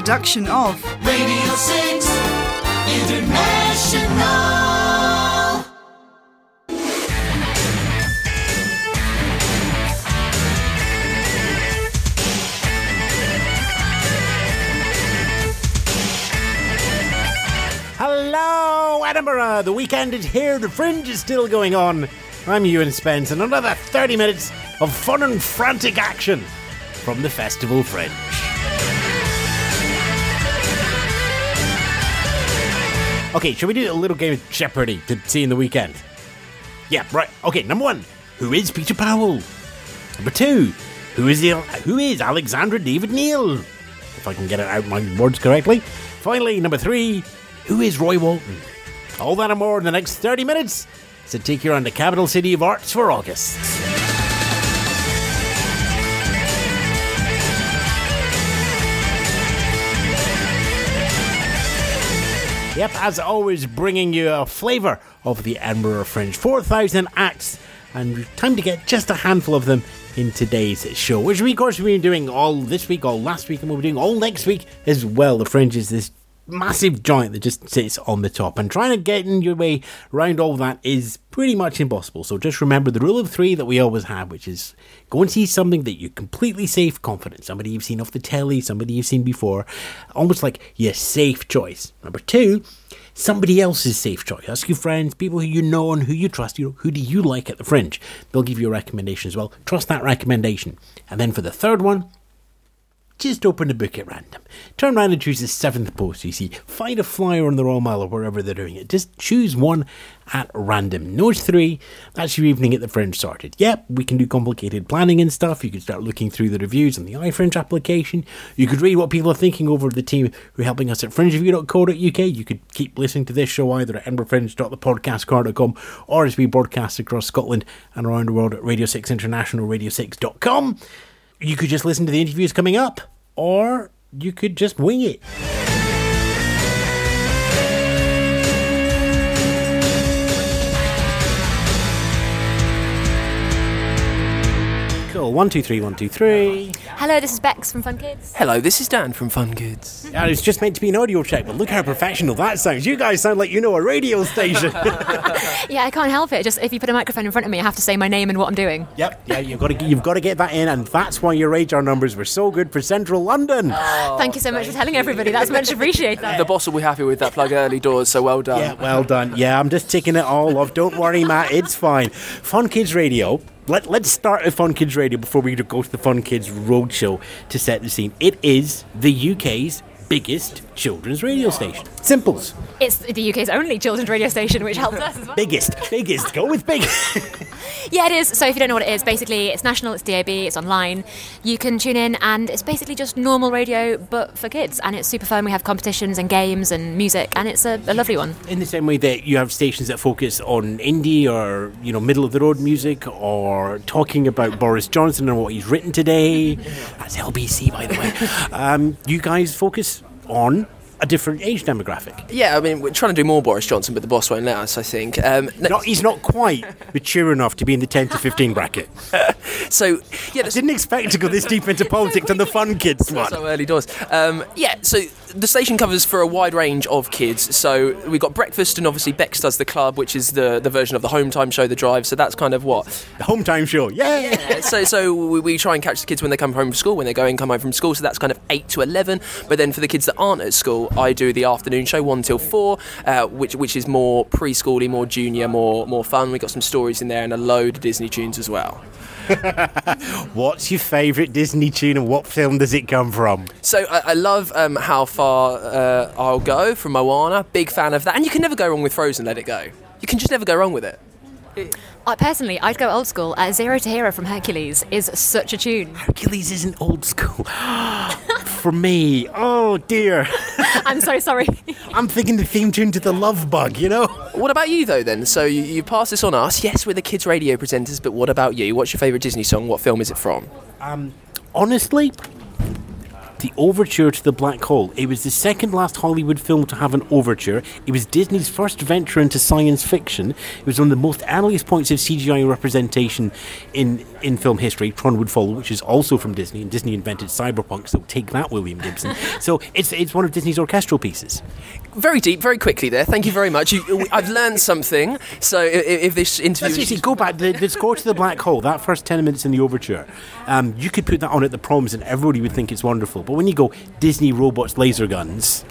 production of Radio 6 International. Hello, Edinburgh! The weekend is here, the fringe is still going on. I'm Ewan Spence, and another 30 minutes of fun and frantic action from the Festival Fringe. Okay, shall we do a little game of Jeopardy to see in the weekend? Yeah, right. Okay, number one, who is Peter Powell? Number two, who is the, who is Alexandra David-Néel? If I can get it out my words correctly. Finally, number three, who is Roy Walton? All that and more in the next 30 minutes to take you around the capital city of arts for August. Yep, as always, bringing you a flavour of the Edinburgh Fringe. 4,000 acts, and time to get just a handful of them in today's show, which we, of course, we've been doing all this week, all last week, and we'll be doing all next week as well. The Fringe is this massive giant that just sits on the top, and trying to get in your way around all that is pretty much impossible. So just remember the rule of three that we always have, which is go and see something that you're completely safe, confident, somebody you've seen off the telly, somebody you've seen before, almost like your safe choice. Number two, somebody else's safe choice. Ask your friends, people who you know and who you trust. You know, who do you like at the fringe? They'll give you a recommendation as well. Trust that recommendation. And then for the third one, just open the book at random. Turn around and choose the seventh post you see. Find a flyer on the Royal Mile or wherever they're doing it. Just choose one at random. Those three, that's your evening at the Fringe sorted. Yep, we can do complicated planning and stuff. You could start looking through the reviews on the iFringe application. You could read what people are thinking over the team who are helping us at fringereview.co.uk. You could keep listening to this show either at edinburghfringe.thepodcastcorner.com or as we broadcast across Scotland and around the world at Radio 6 International, radio6.com. You could just listen to the interviews coming up, or you could just wing it. Cool. One, two, three, one, two, three. Hello, this is Bex from Fun Kids. Hello, this is Dan from Fun Kids. Yeah, it's just meant to be an audio check, but look how professional that sounds. You guys sound like you know a radio station. Yeah, I can't help it. Just if you put a microphone in front of me, I have to say my name and what I'm doing. yep. Yeah, you've got to you've got to get that in, and that's why your RAJAR numbers were so good for Central London. thank you so much for telling everybody. That's much appreciated. The boss will be happy with that plug early doors, so well done. Yeah, well done. Yeah, I'm just ticking it all off. Don't worry, Matt. It's fine. Fun Kids Radio. Let, let's start at Fun Kids Radio before we go to the Fun Kids Roadshow to set the scene. It is the UK's biggest children's radio station. Simples. It's the UK's only children's radio station, which helps us as well. Biggest. Biggest. Go with big. Yeah, it is. So if you don't know what it is, basically it's national, it's DAB, it's online. You can tune in, and it's basically just normal radio, but for kids. And it's super fun. We have competitions and games and music, and it's a, a lovely one. In the same way that you have stations that focus on indie or you know middle of the road music or talking about Boris Johnson and what he's written today. That's LBC, by the way. Um, you guys focus on a different age demographic. Yeah, I mean, we're trying to do more Boris Johnson, but the boss won't let us, I think. Um, no- Not, he's not quite mature enough to be in the 10 to 15 bracket. so, yeah, that's Didn't expect to go this deep into politics on the fun kids one. so early doors. Um, yeah, so the station covers for a wide range of kids. So we've got breakfast, and obviously Bex does the club, which is the, the version of the home time show, The Drive. So that's kind of what The home time show. Yay! Yeah, so so we, we try and catch the kids when they come home from school, when they go and come home from school. So that's kind of eight to eleven. But then for the kids that aren't at school, I do the afternoon show one till four, uh, which which is more preschooly, more junior, more more fun. We got some stories in there and a load of Disney tunes as well. What's your favourite Disney tune and what film does it come from? So I, I love um, how far uh, I'll go from Moana. Big fan of that, and you can never go wrong with Frozen. Let it go. You can just never go wrong with it. I personally, I'd go old school. Uh, Zero to Hero from Hercules is such a tune. Hercules isn't old school. For me, oh dear. I'm so sorry. I'm thinking the theme tune to the Love Bug, you know? What about you though? Then, so you, you pass this on us. Yes, we're the kids' radio presenters, but what about you? What's your favourite Disney song? What film is it from? Um, honestly, the overture to the Black Hole. It was the second last Hollywood film to have an overture. It was Disney's first venture into science fiction. It was one of the most earliest points of CGI representation in in film history. Tron would follow, which is also from Disney, and Disney invented cyberpunk. So take that, William Gibson. so it's it's one of Disney's orchestral pieces. Very deep, very quickly there. Thank you very much. You, I've learned something. So i- i- if this interview, Seriously, go back. The, the score to the Black Hole, that first 10 minutes in the overture, um, you could put that on at the proms and everybody would think it's wonderful. But when you go Disney robots, laser guns,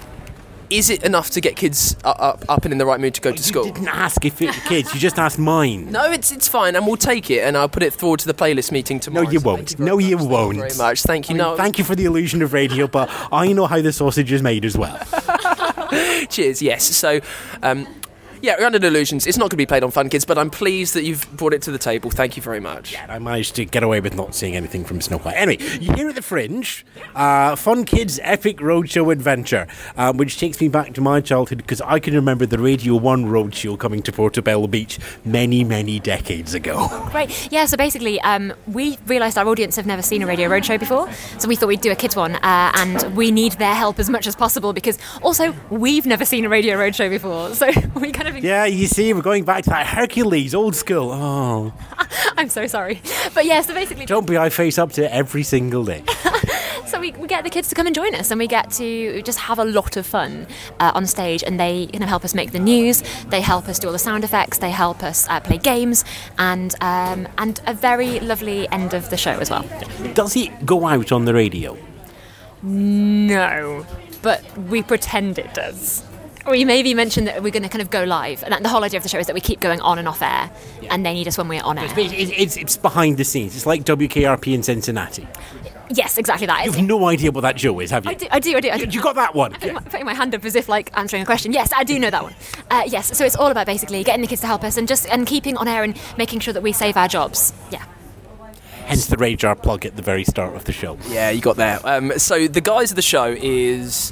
is it enough to get kids up, up and in the right mood to go to you school? didn't ask if it kids, you just asked mine. No, it's it's fine, and we'll take it, and I'll put it forward to the playlist meeting tomorrow. No, you So won't. No, you much. Thank won't. very much. Thank you. I mean, no, Thank you for the illusion of radio, but I know how the sausage is made as well. Cheers. Yes. So, um, yeah, we're under illusions. It's not going to be played on Fun Kids, but I'm pleased that you've brought it to the table. Thank you very much. And I managed to get away with not seeing anything from Snow White. Anyway, you're here at the Fringe, uh, Fun Kids Epic Roadshow Adventure, um, which takes me back to my childhood because I can remember the Radio 1 Roadshow coming to Portobello Beach many, many decades ago. Great. Yeah, so basically, um, we realised our audience have never seen a Radio Roadshow before, so we thought we'd do a kids one, uh, and we need their help as much as possible because also we've never seen a Radio Roadshow before, so we kind of. Yeah, you see, we're going back to that Hercules, old school. Oh, I'm so sorry, but yeah, so basically, don't be I face up to it every single day. so we, we get the kids to come and join us, and we get to just have a lot of fun uh, on stage, and they kind of help us make the news, they help us do all the sound effects, they help us uh, play games, and um, and a very lovely end of the show as well. Does it go out on the radio? No, but we pretend it does. Or we maybe mentioned that we're going to kind of go live, and the whole idea of the show is that we keep going on and off air, and they need us when we're on air. It's, it's, it's, it's behind the scenes. It's like WKRP in Cincinnati. Yes, exactly that. You've no idea what that show is, have you? I do, I do, I do. I do. You got that one. I'm putting my hand up as if like answering a question. Yes, I do know that one. Uh, yes, so it's all about basically getting the kids to help us and just and keeping on air and making sure that we save our jobs. Yeah. Hence the RAJAR plug at the very start of the show. Yeah, you got there. Um, so the guys of the show is.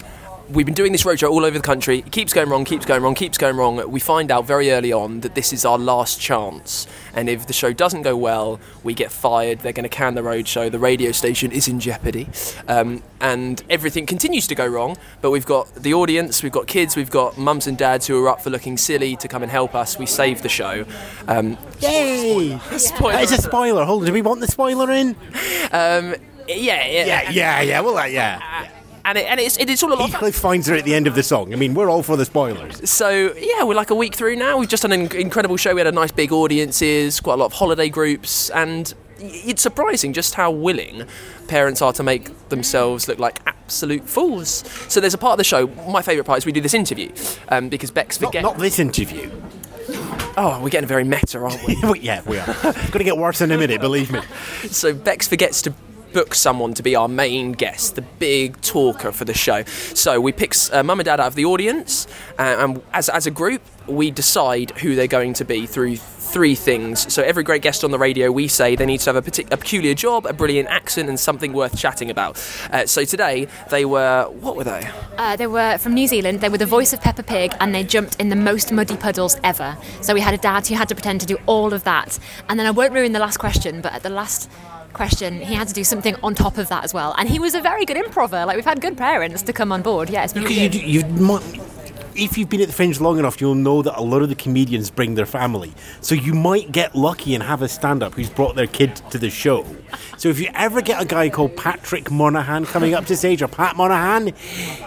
We've been doing this roadshow all over the country. It keeps going wrong, keeps going wrong, keeps going wrong. We find out very early on that this is our last chance. And if the show doesn't go well, we get fired. They're going to can the roadshow. The radio station is in jeopardy. Um, and everything continues to go wrong. But we've got the audience, we've got kids, we've got mums and dads who are up for looking silly to come and help us. We save the show. Um, Yay! spoiler It's a spoiler. Hold on, do we want the spoiler in? um, yeah, yeah, Yeah, yeah, yeah. Well, uh, yeah. And, it, and it's, it's all a lot. Heathcliff finds her at the end of the song. I mean, we're all for the spoilers. So yeah, we're like a week through now. We've just done an incredible show. We had a nice big audiences, quite a lot of holiday groups, and it's surprising just how willing parents are to make themselves look like absolute fools. So there's a part of the show. My favourite part is we do this interview um, because Bex Not, forget. not this interview. oh, we're getting very meta, aren't we? Yeah, we are. It's going to get worse in a minute, believe me. so Bex forgets to book someone to be our main guest, the big talker for the show. So we pick uh, mum and dad out of the audience, uh, and as, as a group, we decide who they're going to be through three things. So every great guest on the radio, we say they need to have a, partic- a peculiar job, a brilliant accent, and something worth chatting about. Uh, so today, they were what were they? Uh, they were from New Zealand. They were the voice of Peppa Pig, and they jumped in the most muddy puddles ever. So we had a dad who had to pretend to do all of that. And then I won't ruin the last question, but at the last question, he had to do something on top of that as well. And he was a very good improver. Like we've had good parents to come on board. Yeah, it's been Because you, you might, if you've been at the Fringe long enough, you'll know that a lot of the comedians bring their family. So you might get lucky and have a stand-up who's brought their kid to the show. So if you ever get a guy called Patrick Monahan coming up to stage, or Pat Monahan,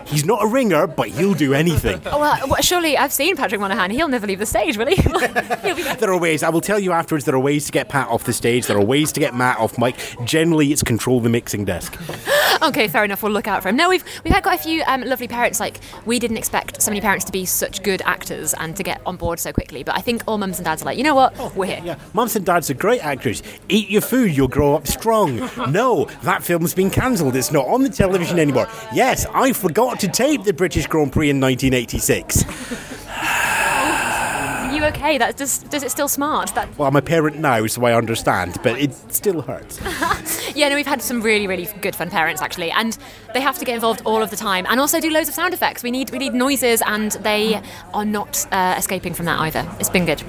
he's not a ringer, but he'll do anything. Oh, well, surely I've seen Patrick Monahan. He'll never leave the stage, will he? He'll be there. There are ways. I will tell you afterwards. There are ways to get Pat off the stage. There are ways to get Matt off mic. Generally, it's control the mixing desk. Okay, fair enough. We'll look out for him. Now, we've we've had quite a few um, lovely parents. Like we didn't expect so many parents to be such good actors and to get on board so quickly. But I think all mums and dads are like, you know what, Oh, we're here. Yeah, mums and dads are great actors. Eat your food, you'll grow up strong. no, that film's been cancelled. It's not on the television anymore. Yes, I forgot to tape the British Grand Prix in 1986. You you okay? That does does it still smart? That Well, I'm a parent now, so I understand, but it still hurts. yeah, no, we've had some really really good fun parents actually, and they have to get involved all of the time, and also do loads of sound effects. We need we need noises, and they are not uh, escaping from that either. It's been good.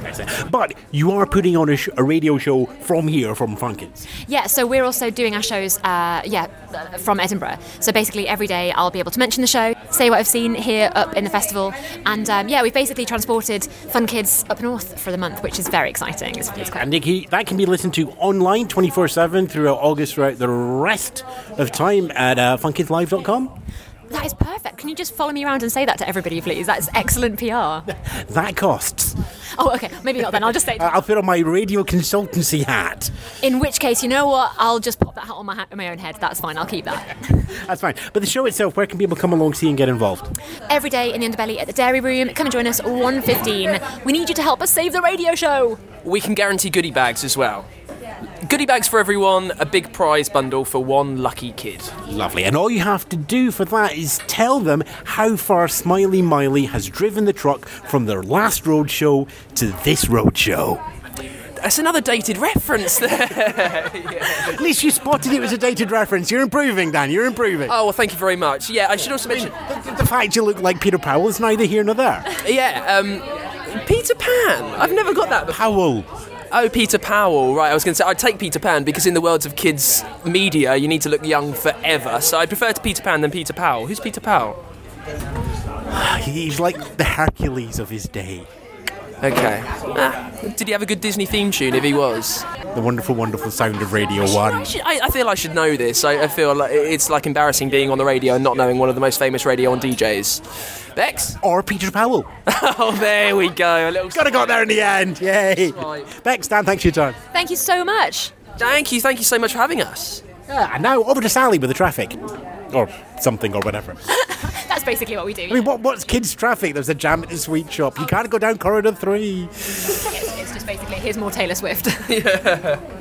But you are putting on a, sh- a radio show from here, from Fun Kids. Yeah, so we're also doing our shows, uh, yeah, from Edinburgh. So basically, every day I'll be able to mention the show, say what I've seen here up in the festival, and um, yeah, we've basically transported Fun Kids up north for the month, which is very exciting. It's, it's quite And Nikki, that can be listened to online 24 7 throughout August, throughout the rest of time at uh, funkidslive.com. That is perfect. Can you just follow me around and say that to everybody, please? That's excellent PR. That costs. Oh, okay. Maybe not then. I'll just say it. I- I'll put on my radio consultancy hat. In which case, you know what? I'll just pop that hat on my, ha- on my own head. That's fine. I'll keep that. That's fine. But the show itself, where can people come along, see, and get involved? Every day in the underbelly at the Dairy Room. Come and join us at 1.15. We need you to help us save the radio show. We can guarantee goodie bags as well. Goodie bags for everyone, a big prize bundle for one lucky kid. Lovely. And all you have to do for that is tell them how far Smiley Miley has driven the truck from their last road show to this road show. That's another dated reference there. At least you spotted it was a dated reference. You're improving, Dan. You're improving. Oh, well, thank you very much. Yeah, I should also mention. The, the fact you look like Peter Powell is neither here nor there. Yeah, um, Peter Pan. I've never got that before. Powell. Oh, Peter Powell. Right, I was going to say I'd take Peter Pan because in the worlds of kids media, you need to look young forever. So I'd prefer to Peter Pan than Peter Powell. Who's Peter Powell? He's like the Hercules of his day. Okay. Ah, did he have a good Disney theme tune? If he was, The wonderful, wonderful sound of Radio 1. I, should, I, I feel I should know this. I, I feel like it's like embarrassing being on the radio and not knowing one of the most famous radio on DJs. Bex. Or Peter Powell. Oh, there we go. A little. Gotta got there in the end. Yay. Right. Bex, Dan, thanks for your time. Thank you so much. Thank you. Thank you so much for having us. Yeah, and now over to Sally with the traffic. Or something, or whatever. That's basically what we do. I mean, what, what's kids' traffic? There's a jam at the sweet shop. You can't go down corridor three. It's, it's just basically here's more Taylor Swift.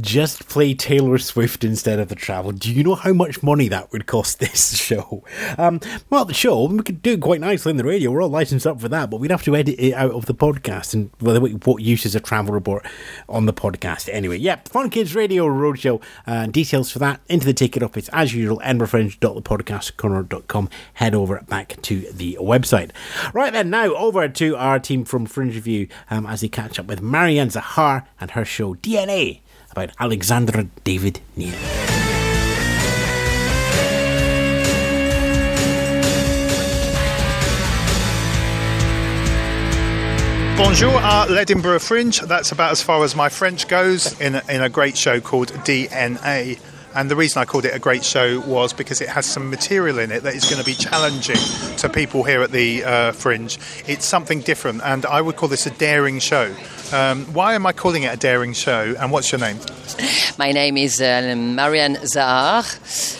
Just play Taylor Swift instead of the travel. Do you know how much money that would cost this show? Um, well, the show, we could do it quite nicely in the radio. We're all licensed up for that, but we'd have to edit it out of the podcast and whether we- what use is a travel report on the podcast. Anyway, yep, Fun Kids Radio Roadshow. Uh, details for that into the ticket. It's as usual, edinburghfringe.thepodcastcorner.com. Head over back to the website. Right then, now over to our team from Fringe Review um, as they catch up with Marianne Zahar and her show DNA about Alexandra David Neal. Bonjour à l'Edinburgh Fringe. That's about as far as my French goes in a, in a great show called DNA. And the reason I called it a great show was because it has some material in it that is going to be challenging to people here at the uh, Fringe. It's something different, and I would call this a daring show. Um, why am I calling it a daring show? And what's your name? My name is uh, Marianne Zahar,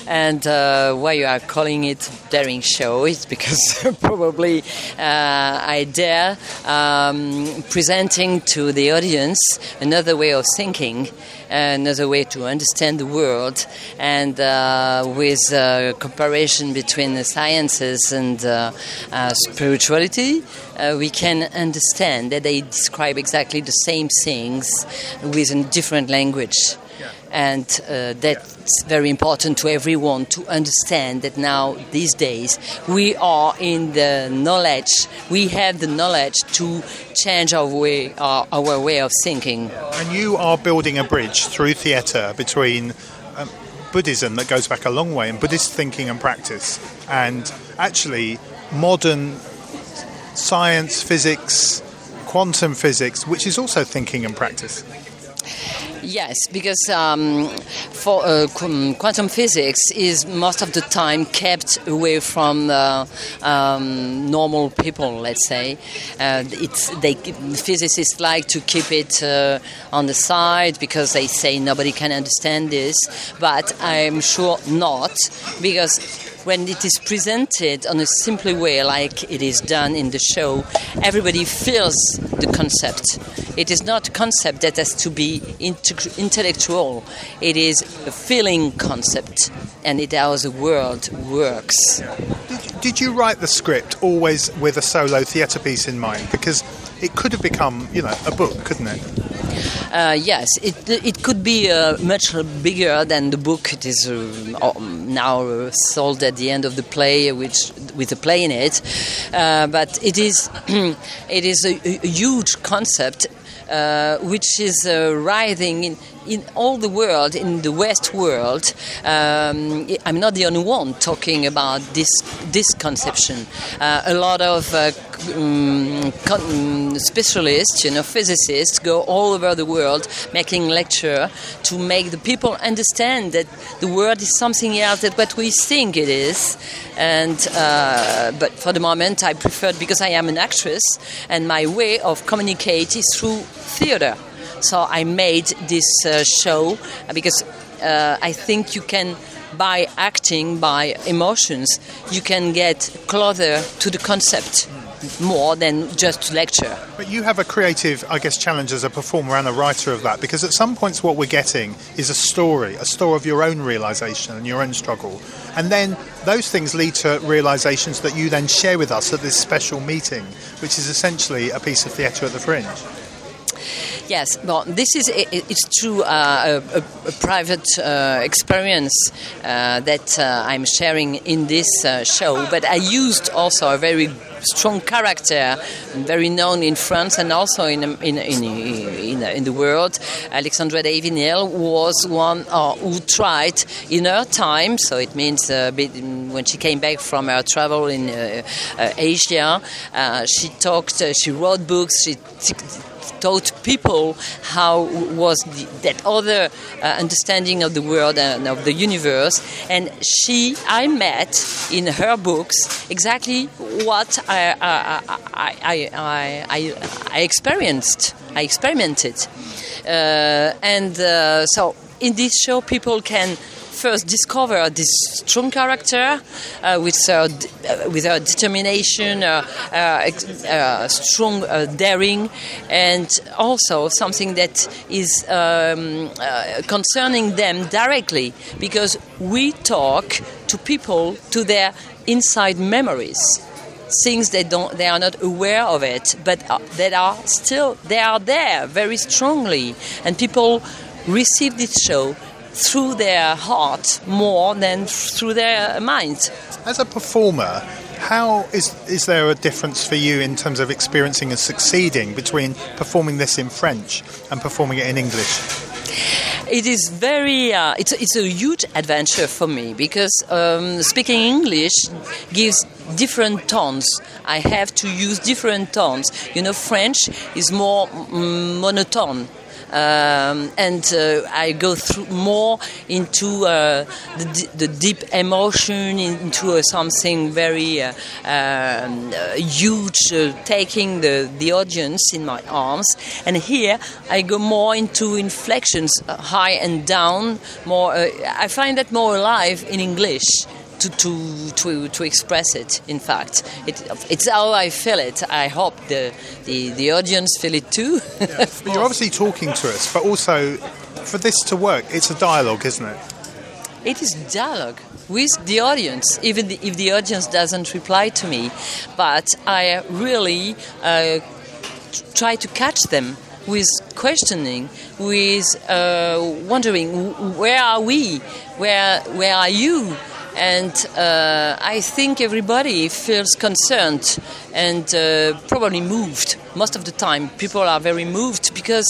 and uh, why you are calling it daring show is because probably uh, I dare um, presenting to the audience another way of thinking, another way to understand the world, and uh, with uh, comparison between the sciences and uh, uh, spirituality, we can understand that they describe exactly the same things with a different language and uh, that's very important to everyone to understand that now these days we are in the knowledge we have the knowledge to change our way our, our way of thinking And you are building a bridge through theatre between um, Buddhism that goes back a long way and Buddhist thinking and practice, and actually modern science, physics, quantum physics, which is also thinking and practice. Yes, because um, for uh, quantum physics is most of the time kept away from uh, um, normal people. Let's say uh, it's they physicists like to keep it uh, on the side because they say nobody can understand this. But I'm sure not because when it is presented on a simple way like it is done in the show, everybody feels the concept. It is not a concept that has to be inte- intellectual. It is a feeling concept, and it how the world works. Did, did you write the script always with a solo theatre piece in mind? Because it could have become, you know, a book, couldn't it? Uh, yes, it it could be uh, much bigger than the book. It is uh, now uh, sold at the end of the play, which with a play in it. Uh, but it is it is a, a huge concept. Which is writhing in, in all the world, in the West world. Um, I'm not the only one talking about this this conception. Uh, a lot of uh, um, con- specialists, you know, physicists, go all over the world making lecture to make the people understand that the world is something else than what we think it is. And uh, but for the moment, I prefer because I am an actress, and my way of communicate is through theater. So I made this uh, show because uh, I think you can, by acting, by emotions, you can get closer to the concept more than just lecture. But you have a creative, I guess, challenge as a performer and a writer of that, because at some points what we're getting is a story, a story of your own realization and your own struggle. And then those things lead to realizations that you then share with us at this special meeting, which is essentially a piece of theatre at the Fringe. Yes, well, this is it, it's true uh, a, a, private uh, experience uh, that uh, I'm sharing in this uh, show. But I used also a very strong character, very known in France and also in in in, in, in the world. Alexandra David-Néel was one uh, who tried in her time, so it means uh, when she came back from her travel in uh, Asia, she talked, she wrote books, she t- taught people how was the, that other uh, understanding of the world and of the universe. And she i met in her books exactly what i i i i, experienced. I experimented. Uh, and uh, so in this show people can first discover this strong character uh, with her, uh, with her determination, uh, uh, uh, strong uh, daring, and also something that is um, uh, concerning them directly because we talk to people to their inside memories things they don't they are not aware of it but uh, that are still they are there very strongly and people receive this show through their heart more than through their mind As a performer, how is is there a difference for you in terms of experiencing and succeeding between performing this in French and performing it in English? it is very uh, it's, it's a huge adventure for me because um, speaking english gives different tones. I have to use different tones. You know french is more mm, monotone um, and uh, I go through more into uh, the, the deep emotion, into uh, something very uh, um, uh, huge, taking the, the audience in my arms. And here I go more into inflections, high and down. More, I find that more alive in English to, to, to, to express it, in fact. It, it's how I feel it. I hope the, the, the audience feel it too. But you're obviously talking to us, but also for this to work, it's a dialogue, isn't it? it is dialogue with the audience, even the, if the audience doesn't reply to me. But I really uh, try to catch them with questioning, with uh, wondering where are we, where where are you, and uh, I think everybody feels concerned and uh, probably moved. Most of the time, people are very moved because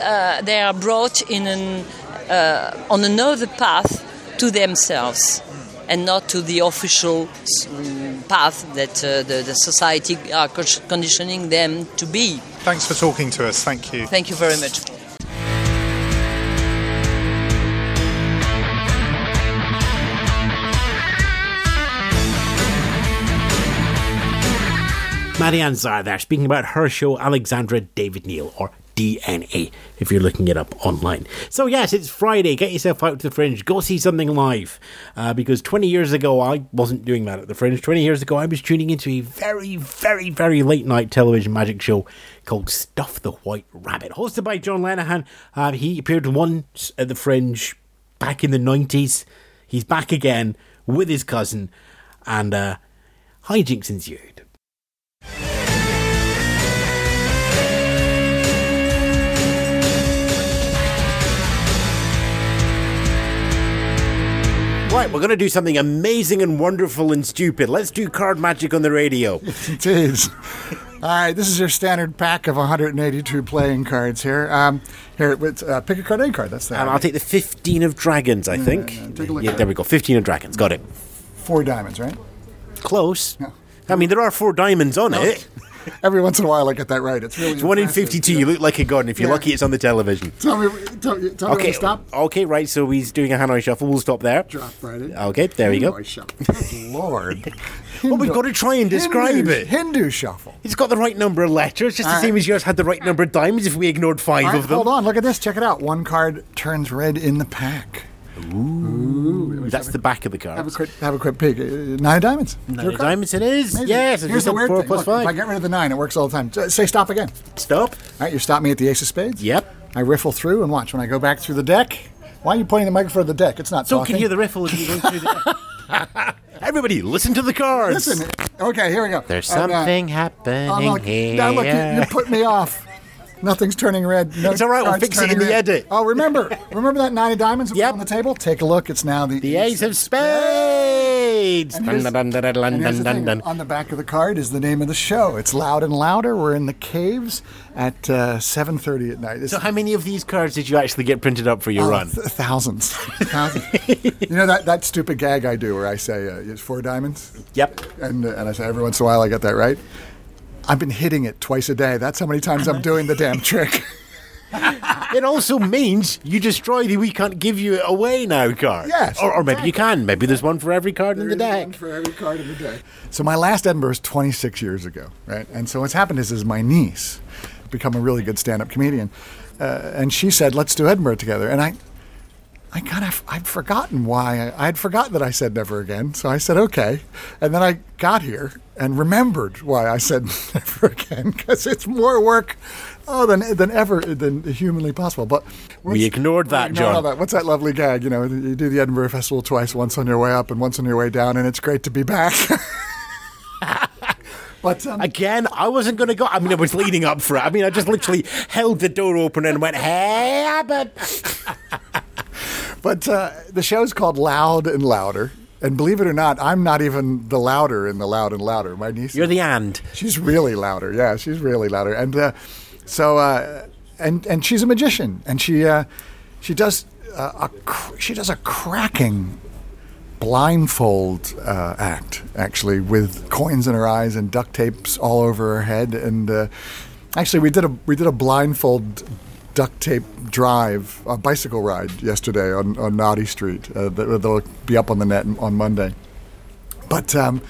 uh, they are brought in an, uh, on another path to themselves and not to the official mm, path that uh, the, the society are conditioning them to be. Thanks for talking to us. Thank you. Thank you very much. Marianne Zar there speaking about her show Alexandra David-Néel or DNA if you're looking it up online. So, yes, it's Friday. Get yourself out to the Fringe. Go see something live. Uh, because 20 years ago, I wasn't doing that at the Fringe. 20 years ago, I was tuning into a very, very, very late night television magic show called Stuff the White Rabbit, hosted by John Lenahan. Uh, he appeared once at the Fringe back in the 90s. He's back again with his cousin. And uh, hijinks ensued. Right, we're going to do something amazing and wonderful and stupid. Let's do card magic on the radio. It is. All right, this is your standard pack of 182 playing cards here. Um, here, uh, pick a card, any card. That's the And I'll take the 15 of dragons, I think. yeah, take a look Yeah, there we go. 15 of dragons. Got it. four diamonds, right? Close. I mean, there are four diamonds on it. Every once in a while, I get that right. It's really It's one in impressive. 52. You look like a god, and if you're Yeah. lucky, it's on the television. Tell me, tell, tell me Okay, to stop. okay, right. So he's doing a Hanoi shuffle. We'll stop there. Drop right in. Okay, there we go. Hindu shuffle. Lord. Well, we've got to try and describe Hindu, it. Hindu shuffle. It's got the right number of letters, just the All same as yours had the right number of diamonds if we ignored five right, of them. hold on, look at this. Check it out. One card turns red in the pack. That's the back of the card. Have a quick, have a quick peek. Uh, Nine diamonds. Nine of diamonds it is. Amazing. Yes, it's Here's the weird four thing. plus Look, If I get rid of the nine, it works all the time. Uh, Say stop again. Stop. All right, you stop me at the ace of spades. Yep. I riffle through and watch when I go back through the deck. Why are you pointing the microphone at the deck? It's not So talking. can hear the riffle as you go through the. Everybody, listen to the cards. Listen. Okay, here we go. There's And, uh, something happening oh, look, here. now look, you, you put me off. Nothing's turning red. No It's all right, we'll fix it in turning the red. edit. Oh, remember, remember that nine of diamonds Yep. on the table? Take a look. It's now the, the ace of spades. Dun, dun, dun, the. On the back of the card is the name of the show. It's Loud and Louder. We're in the caves at uh, 7.30 at night. It's So how many of these cards did you actually get printed up for your Oh, run? th- thousands. thousands. you know that, that stupid gag I do where I say uh, it's four diamonds? Yep. And, uh, and I say every once in a while I get that right. I've been hitting it twice a day. That's how many times I'm doing the damn trick. It also means you destroyed the we can't give you it away now card. Yes, Or, or maybe you can. Maybe there's one for every card in the There is one deck. for every card in the deck. So my last Edinburgh was 26 years ago, right? And so what's happened is, is my niece become a really good stand-up comedian, uh, and she said, "Let's do Edinburgh together." And I, I kind of I'd forgotten why I, I'd forgotten that I said never again. So I said okay, and then I got here and remembered why I said never again because it's more work. Oh, than than ever than humanly possible. But We ignored that, we ignored John. that. What's that lovely gag? You know, you do the Edinburgh Festival twice, once on your way up and once on your way down, and it's great to be back. but um, Again, I wasn't going to go. I mean, I was leading up for it. I mean, I just literally held the door open and went, hey, but. but uh, the show's called Loud and Louder. And believe it or not, I'm not even the louder in the Loud and Louder. My niece, You're the and. she's really louder. Yeah, she's really louder. And uh, so, uh, and and she's a magician, and she uh, she does uh, a cr- she does a cracking blindfold uh, act actually with coins in her eyes and duct tapes all over her head and uh, actually we did a we did a blindfold duct tape drive a bicycle ride yesterday on, on Naughty Street uh, that, that'll be up on the net on Monday. But um,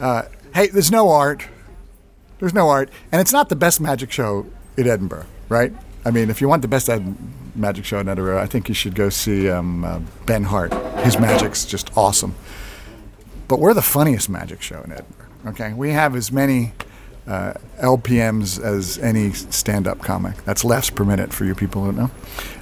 uh, hey there's no art. There's no art. And it's not the best magic show in Edinburgh right? I mean if you want the best ed- magic show in Edinburgh I think you should go see um, uh, Ben Hart. His magic's just awesome. But we're the funniest magic show in Edinburgh. Okay, we have as many uh, LPMs as any stand-up comic. That's laughs per minute for you people who know.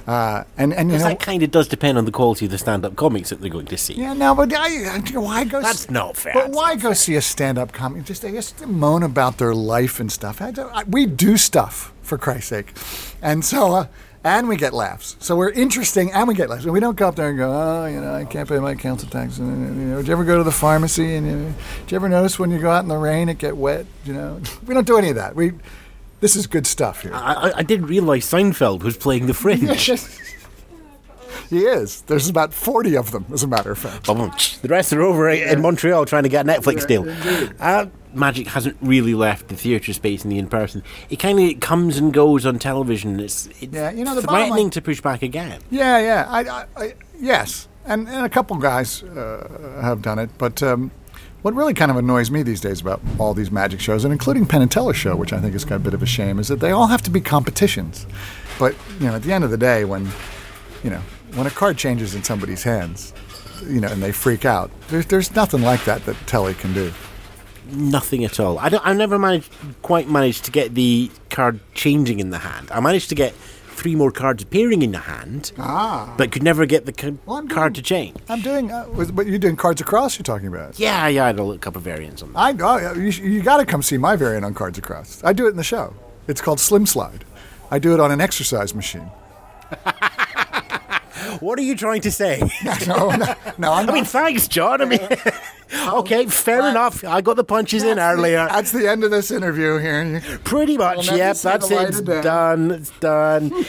Uh, and and you know, that kind of does depend on the quality of the stand up comics that they're going to see. yeah, no, but I, I- why go? That's not fair. But why go see a stand-up comic? Just I just moan about their life and stuff. I I, we do stuff for Christ's sake, and so uh, and we get laughs. So we're interesting, and we get laughs. And we don't go up there and go, oh, you know, I can't pay my council tax. And, you know, did you ever go to the pharmacy? And you know, did you ever notice when you go out in the rain it get wet? You know, we don't do any of that. We this is good stuff here. I, I- I didn't realise Seinfeld was playing the fringe. he is. There's about forty of them, as a matter of fact. the rest are over in Montreal trying to get a Netflix deal. Uh, Magic hasn't really left the theatre space and the in person. It kind of comes and goes on television. It's, it's Yeah, you know, the threatening line- to push back again. Yeah, yeah. I, I, I yes, and, and a couple guys uh, have done it, but um, what really kind of annoys me these days about all these magic shows, and including Penn and Teller's show, which I think is kind of a bit of a shame, is that they all have to be competitions. But you know, at the end of the day, when you know when a card changes in somebody's hands, you know, and they freak out, there's there's nothing like that that Telly can do. Nothing at all. I don't, I never managed quite managed to get the card changing in the hand. I managed to get three more cards appearing in the hand, Ah. but could never get the ca- Well, I'm card to change. I'm doing, uh, was, but you're doing cards across. You're talking about. Yeah, yeah, I had a little couple of variants on that. I oh, you, you got to come see my variant on Cards Across. I do it in the show. It's called Slim Slide. I do it on an exercise machine. What are you trying to say? No, no, no I'm I mean, thanks, John. I mean, okay, fair enough. I got the punches in earlier. That's the end of this interview here. Pretty much, never yep. That's it. It's done. It's done.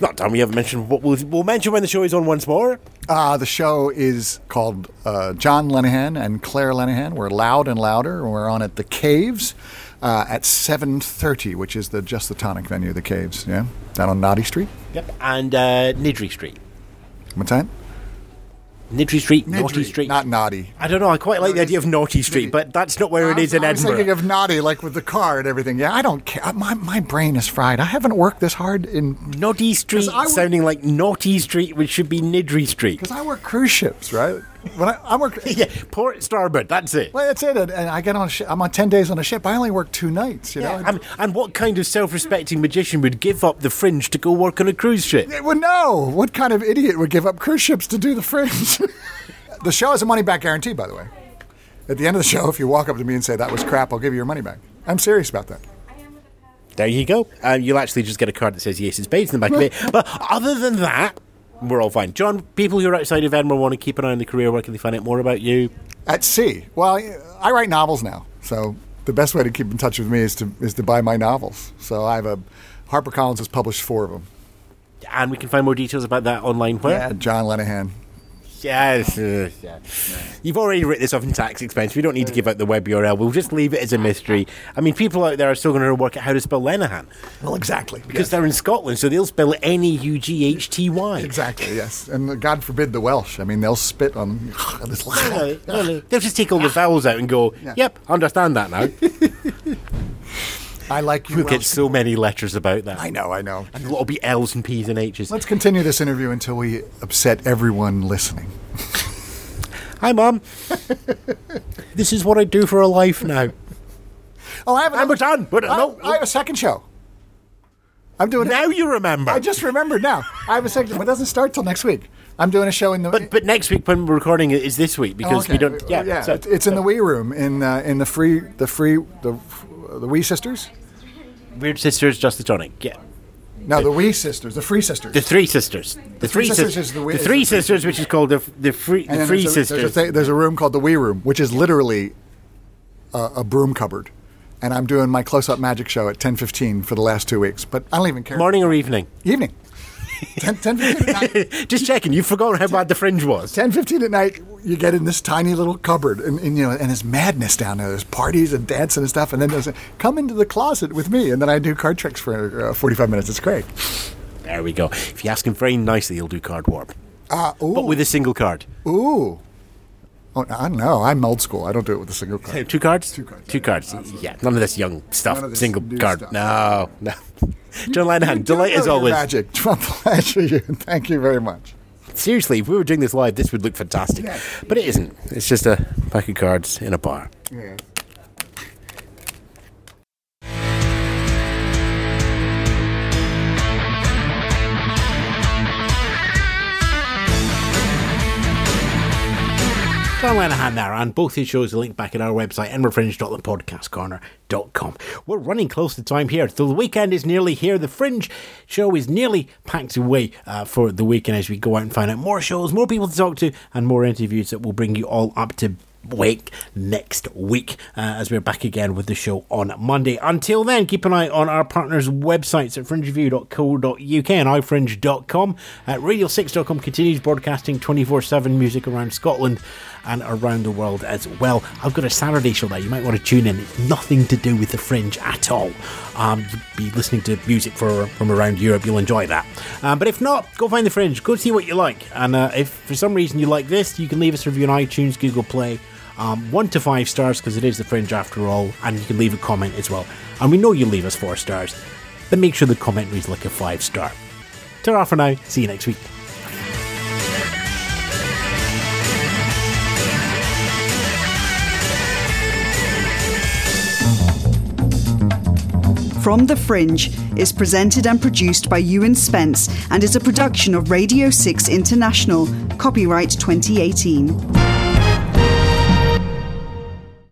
Not done. We haven't mentioned what we'll, we'll mention when the show is on once more. Uh, the show is called uh, John Lenahan and Claire Lenahan. We're loud and louder. We're on at the Caves uh, at 7.30, which is the just the tonic venue, the Caves, yeah? Down on Naughty Street. Yep. And uh, Niddry Street. What's time? Niddry Street, Naughty Street. Not Naughty. I don't know. I quite like the idea of Naughty Street, but that's not where it is in I was Edinburgh. thinking of Naughty, like with the car and everything. Yeah, I don't care. My, my brain is fried. I haven't worked this hard in... Naughty Street, sounding like Naughty Street, which should be Niddry Street. Because I work cruise ships, right? When I, I work... yeah, Port Starboard. That's it. Well, that's it. And and I get on ship. I'm on 10 days on a ship. I only work two nights, you know? And, and what kind of self-respecting magician would give up the fringe to go work on a cruise ship? Well, no. What kind of idiot would give up cruise ships to do the fringe? the show has a money back guarantee, by the way. At the end of the show, if you walk up to me and say that was crap, I'll give you your money back. I'm serious about that. There you go. Um, you'll actually just get a card that says yes, it's based in the back of it. But other than that, we're all fine. John, people who are outside of Edinburgh want to keep an eye on the career. Where can they find out more about you? At sea. Well, I write novels now, so the best way to keep in touch with me is to is to buy my novels. So I have a HarperCollins has published four of them. And we can find more details about that online. Where? John Lenahan. Yes. You've already written this off in tax expense. We don't need to give out the web URL. We'll just leave it as a mystery. I mean, people out there are still going to work out how to spell Lenahan Well, exactly. because they're in Scotland, so they'll spell N E U G H T Y. Exactly, yes. And God forbid the Welsh. I mean, they'll spit on this. No, no, no. They'll just take all the vowels out and go, yep, understand that now. I like you. We'll get so many letters about that. I know, I know. And it'll all be L's and P's and H's. Let's continue this interview until we upset everyone listening. Hi, Mom. this is what I do for a life now. Oh, I have And we're done. We're. I, No, I have a second show. I'm doing now you remember. I just remembered now. I have a second. It doesn't start till next week. I'm doing a show in the. but but next week when we're recording it is this week because Oh, we don't. Yeah, yeah. so- it's, it's in the Wee Room in uh, in the free the free the the Wee Sisters. Weird Sisters, Just the Tonic. Yeah. No, the Wee Sisters, the Free Sisters. The Three Sisters. The, Three Sisters is The, Wee, the Three Sisters, which is called the the Free the Free there's a, Sisters. There's a, there's a room called the Wee Room, which is literally a, a broom cupboard. And I'm doing my close-up magic show at 10:15 for the last two weeks. But I don't even care. Morning or evening? Evening. 10, 10:15 at night. Just checking. you forgot how bad the fringe was. 10:15 at night. You get in this tiny little cupboard, and, and you know, and there's madness down there. There's parties and dancing and stuff. And then there's a, come into the closet with me, and then I do card tricks for uh, 45 minutes. It's great. There we go. If you ask him very nicely, he'll do card warp, Uh, ooh, but with a single card. ooh. Oh, I don't know. I'm old school. I don't do it with a single card. Two cards. Two cards. Two cards. Yeah. None of this young stuff. This Single card. stuff. No. No. John Lenahan, delight as always. Magic. Pleasure you. Thank you very much. Seriously, if we were doing this live, this would look fantastic. Yeah. But it isn't. It's just a pack of cards in a bar. Yeah. John Lenahan there, and both his shows are linked back at our website, edinburghfringe.thepodcastcorner.com. We're running close to time here. So the weekend is nearly here. The Fringe show is nearly packed away uh, for the weekend as we go out and find out more shows, more people to talk to, and more interviews that will bring you all up to wake next week uh, as we're back again with the show on Monday. Until then, keep an eye on our partners' websites at fringereview.co.uk and ifringe.com. At radio6.com continues broadcasting 24 7 music around Scotland and around the world as well. I've got a Saturday show there. You might want to tune in. It's nothing to do with the fringe at all. Um, you'll be listening to music for, from around Europe. You'll enjoy that. Um, but if not, go find the fringe. Go see what you like. And uh, if for some reason you like this, you can leave us a review on iTunes, Google Play, Um, one to five stars because it is the Fringe after all, and you can leave a comment as well. And we know you'll leave us four stars, but make sure the comment reads like a five star. Ta for now. See you next week. From the Fringe is presented and produced by Ewan Spence and is a production of Radio 6 International, copyright 2018.